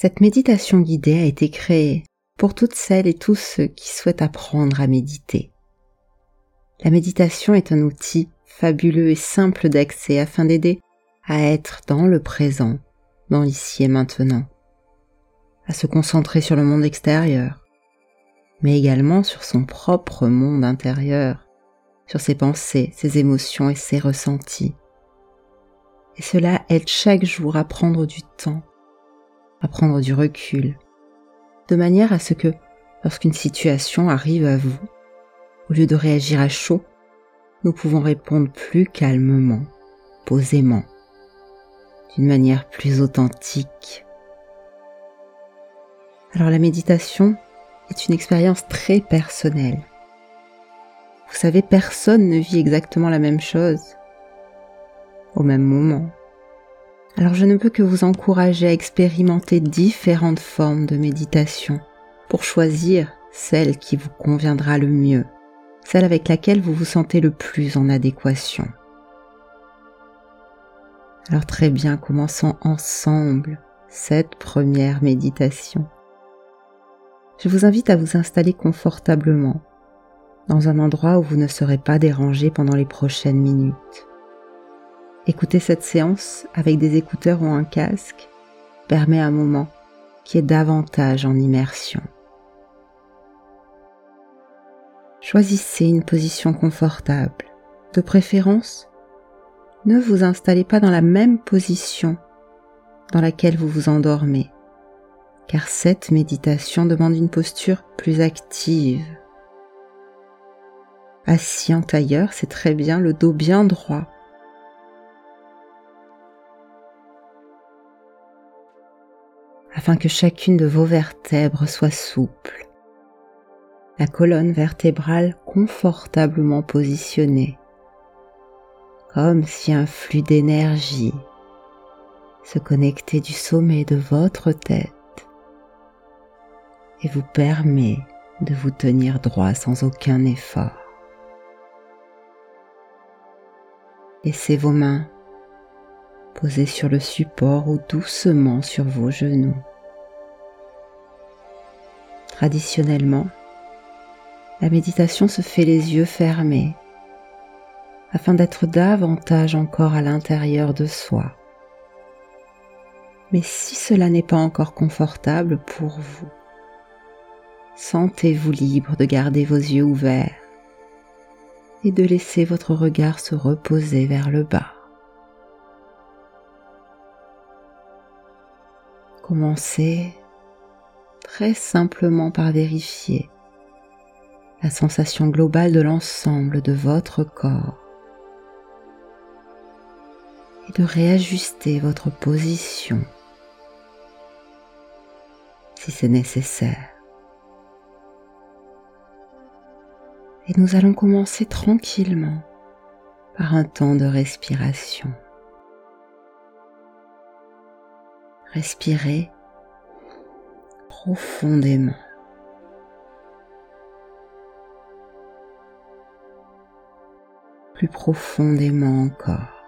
Cette méditation guidée a été créée pour toutes celles et tous ceux qui souhaitent apprendre à méditer. La méditation est un outil fabuleux et simple d'accès afin d'aider à être dans le présent, dans l'ici et maintenant, à se concentrer sur le monde extérieur, mais également sur son propre monde intérieur, sur ses pensées, ses émotions et ses ressentis. Et cela aide chaque jour à prendre du temps, à prendre du recul, de manière à ce que, lorsqu'une situation arrive à vous, au lieu de réagir à chaud, nous pouvons répondre plus calmement, posément, d'une manière plus authentique. Alors la méditation est une expérience très personnelle. Vous savez, personne ne vit exactement la même chose au même moment. Alors je ne peux que vous encourager à expérimenter différentes formes de méditation pour choisir celle qui vous conviendra le mieux, celle avec laquelle vous vous sentez le plus en adéquation. Alors très bien, commençons ensemble cette première méditation. Je vous invite à vous installer confortablement dans un endroit où vous ne serez pas dérangé pendant les prochaines minutes. Écouter cette séance avec des écouteurs ou un casque permet un moment qui est davantage en immersion. Choisissez une position confortable. De préférence, ne vous installez pas dans la même position dans laquelle vous vous endormez, car cette méditation demande une posture plus active. Assis en tailleur, c'est très bien, le dos bien droit, afin que chacune de vos vertèbres soit souple, la colonne vertébrale confortablement positionnée, comme si un flux d'énergie se connectait du sommet de votre tête et vous permet de vous tenir droit sans aucun effort. Laissez vos mains posées sur le support ou doucement sur vos genoux. Traditionnellement, la méditation se fait les yeux fermés afin d'être davantage encore à l'intérieur de soi. Mais si cela n'est pas encore confortable pour vous, sentez-vous libre de garder vos yeux ouverts et de laisser votre regard se reposer vers le bas. Commencez très simplement par vérifier la sensation globale de l'ensemble de votre corps et de réajuster votre position si c'est nécessaire. Et nous allons commencer tranquillement par un temps de respiration. Respirez profondément. Plus profondément encore.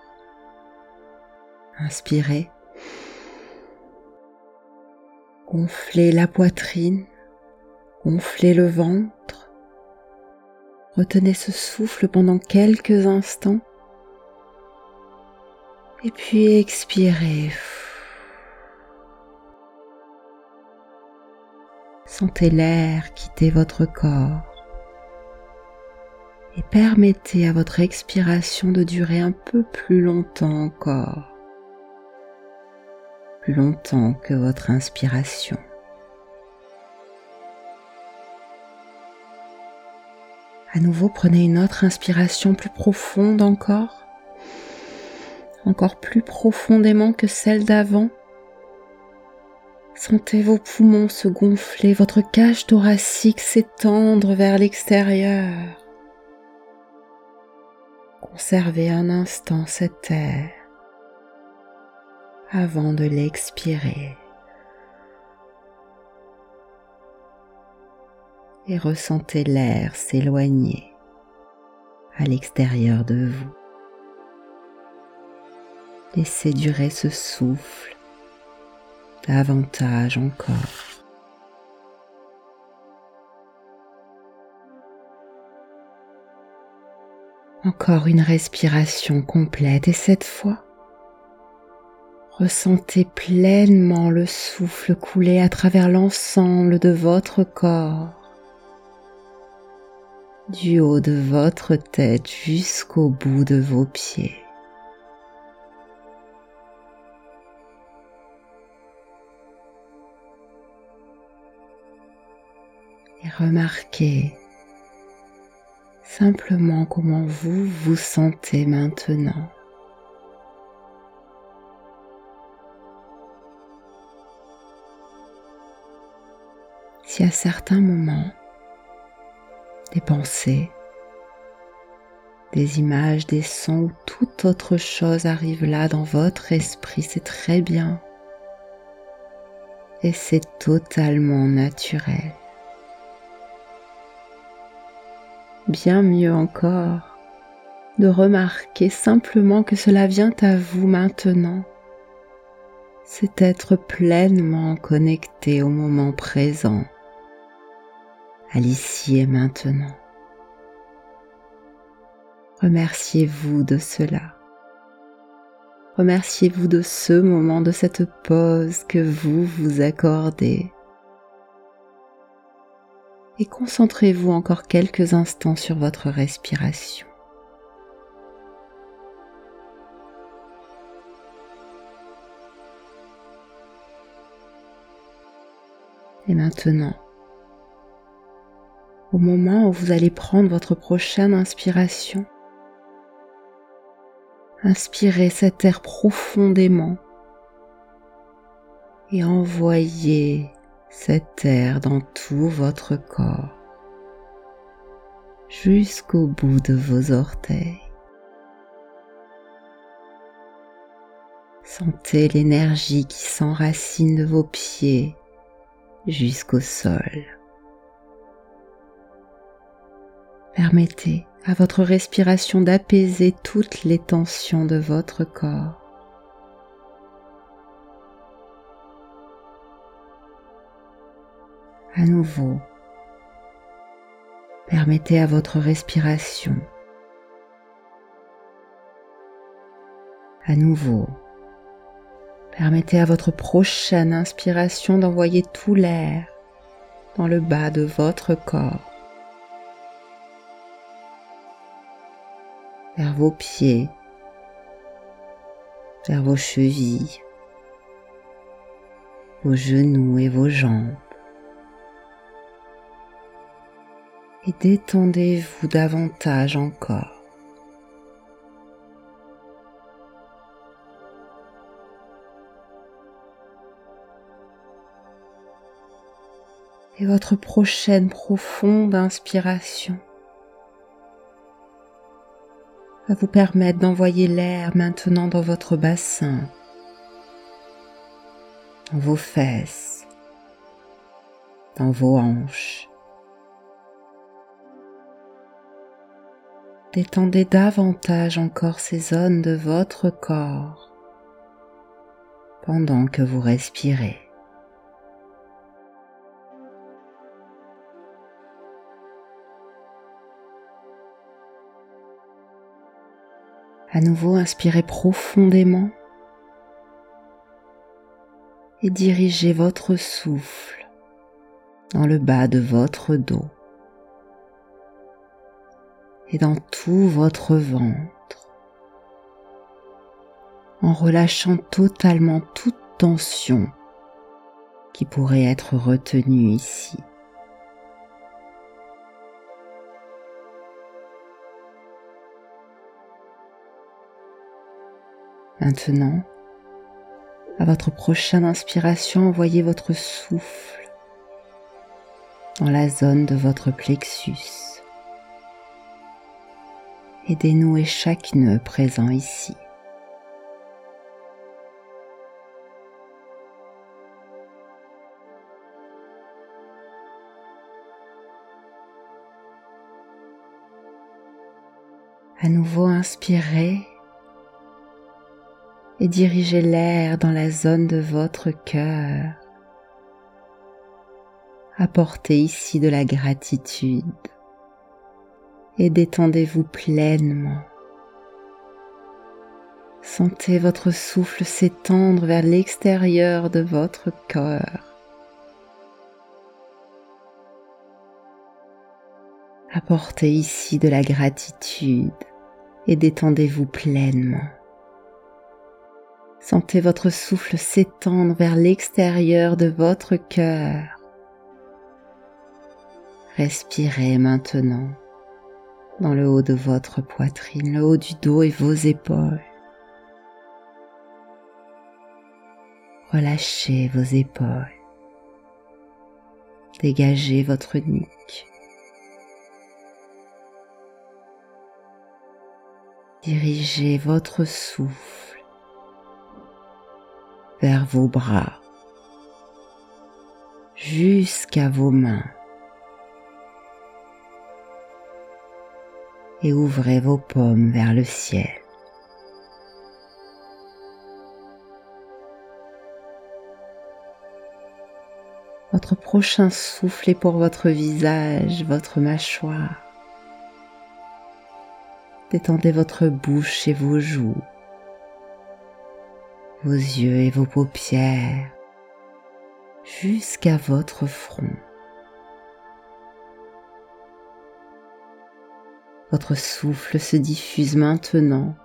Inspirez. Gonflez la poitrine, gonflez le ventre. Retenez ce souffle pendant quelques instants. Et puis expirez. Sentez l'air quitter votre corps et permettez à votre expiration de durer un peu plus longtemps encore, plus longtemps que votre inspiration. À nouveau, prenez une autre inspiration plus profonde encore, encore plus profondément que celle d'avant. Sentez vos poumons se gonfler, votre cage thoracique s'étendre vers l'extérieur. Conservez un instant cet air avant de l'expirer. Et ressentez l'air s'éloigner à l'extérieur de vous. Laissez durer ce souffle davantage encore. Encore une respiration complète et cette fois, ressentez pleinement le souffle couler à travers l'ensemble de votre corps, du haut de votre tête jusqu'au bout de vos pieds. Remarquez simplement comment vous vous sentez maintenant. Si à certains moments, des pensées, des images, des sons ou toute autre chose arrive là dans votre esprit, c'est très bien. Et c'est totalement naturel. Bien mieux encore, de remarquer simplement que cela vient à vous maintenant. C'est être pleinement connecté au moment présent, à l'ici et maintenant. Remerciez-vous de cela. Remerciez-vous de ce moment, de cette pause que vous vous accordez et concentrez-vous encore quelques instants sur votre respiration. Et maintenant, au moment où vous allez prendre votre prochaine inspiration, inspirez cet air profondément et envoyez cet air dans tout votre corps jusqu'au bout de vos orteils. Sentez l'énergie qui s'enracine de vos pieds jusqu'au sol. Permettez à votre respiration d'apaiser toutes les tensions de votre corps. À nouveau. Permettez à votre respiration à nouveau. Permettez à votre prochaine inspiration d'envoyer tout l'air dans le bas de votre corps, vers vos pieds, vers vos chevilles, vos genoux et vos jambes. Et détendez-vous davantage encore. Et votre prochaine profonde inspiration va vous permettre d'envoyer l'air maintenant dans votre bassin, dans vos fesses, dans vos hanches. Détendez davantage encore ces zones de votre corps pendant que vous respirez. À nouveau, inspirez profondément et dirigez votre souffle dans le bas de votre dos et dans tout votre ventre, en relâchant totalement toute tension qui pourrait être retenue ici. Maintenant, à votre prochaine inspiration, envoyez votre souffle dans la zone de votre plexus et dénouer chaque nœud présent ici. À nouveau inspirez et dirigez l'air dans la zone de votre cœur. Apportez ici de la gratitude et détendez-vous pleinement. Sentez votre souffle s'étendre vers l'extérieur de votre cœur. Apportez ici de la gratitude et détendez-vous pleinement. Sentez votre souffle s'étendre vers l'extérieur de votre cœur. Respirez maintenant dans le haut de votre poitrine, le haut du dos et vos épaules. Relâchez vos épaules. Dégagez votre nuque. Dirigez votre souffle vers vos bras jusqu'à vos mains et ouvrez vos paumes vers le ciel. Votre prochain souffle est pour votre visage, votre mâchoire. Détendez votre bouche et vos joues, vos yeux et vos paupières, jusqu'à votre front. Votre souffle se diffuse maintenant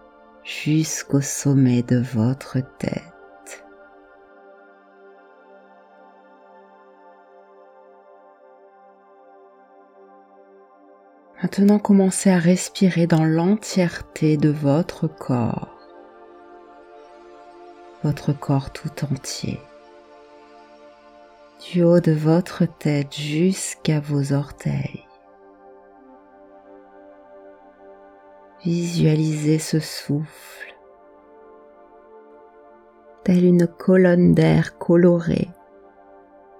jusqu'au sommet de votre tête. Maintenant, commencez à respirer dans l'entièreté de votre corps, votre corps tout entier, du haut de votre tête jusqu'à vos orteils. Visualisez ce souffle, telle une colonne d'air colorée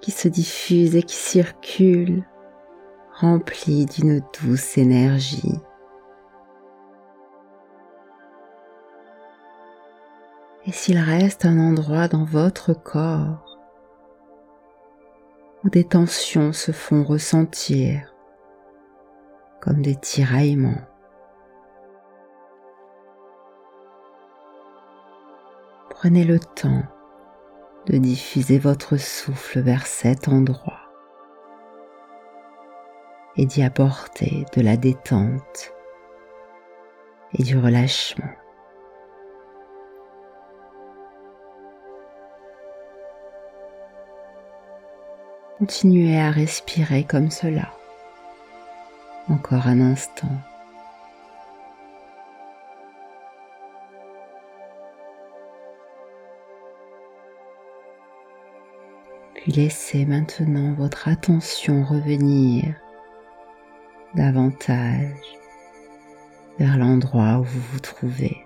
qui se diffuse et qui circule rempli d'une douce énergie. Et s'il reste un endroit dans votre corps où des tensions se font ressentir comme des tiraillements, prenez le temps de diffuser votre souffle vers cet endroit et d'y apporter de la détente et du relâchement. Continuez à respirer comme cela. Encore un instant. Puis laissez maintenant votre attention revenir davantage vers l'endroit où vous vous trouvez.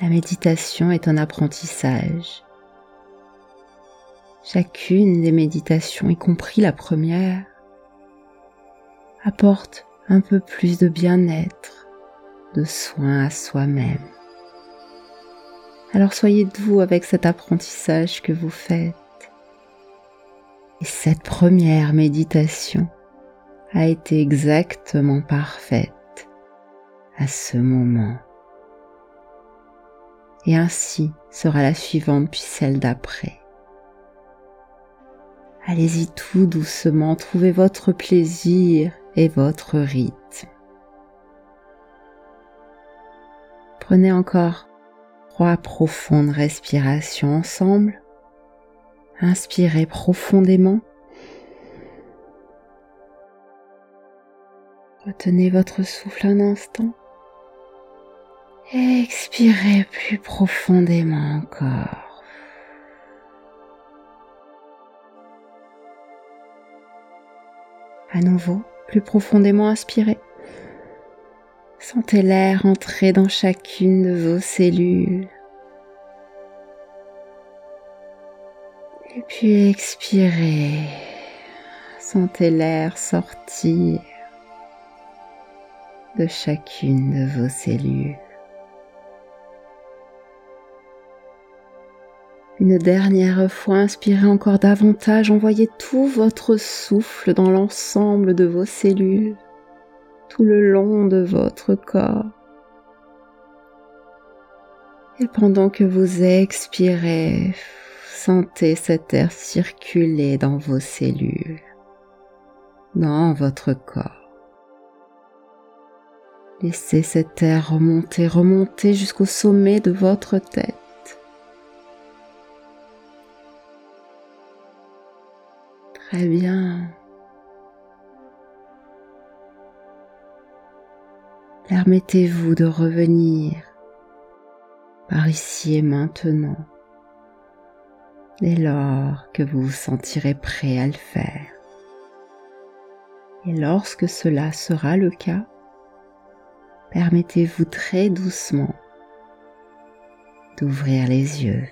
La méditation est un apprentissage. Chacune des méditations, y compris la première, apporte un peu plus de bien-être, de soin à soi-même. Alors soyez doux avec cet apprentissage que vous faites et cette première méditation a été exactement parfaite à ce moment. Et ainsi sera la suivante puis celle d'après. Allez-y tout doucement, trouvez votre plaisir et votre rythme. Prenez encore trois profondes respirations ensemble. Inspirez profondément. Retenez votre souffle un instant. Expirez plus profondément encore. À nouveau, plus profondément inspirez. Sentez l'air entrer dans chacune de vos cellules. Et puis expirez. Sentez l'air sortir de chacune de vos cellules. Une dernière fois, inspirez encore davantage, envoyez tout votre souffle dans l'ensemble de vos cellules tout le long de votre corps. Et pendant que vous expirez, sentez cet air circuler dans vos cellules, dans votre corps. Laissez cet air remonter, remonter jusqu'au sommet de votre tête. Très bien. Permettez-vous de revenir par ici et maintenant dès lors que vous vous sentirez prêt à le faire. Et lorsque cela sera le cas, permettez-vous très doucement d'ouvrir les yeux.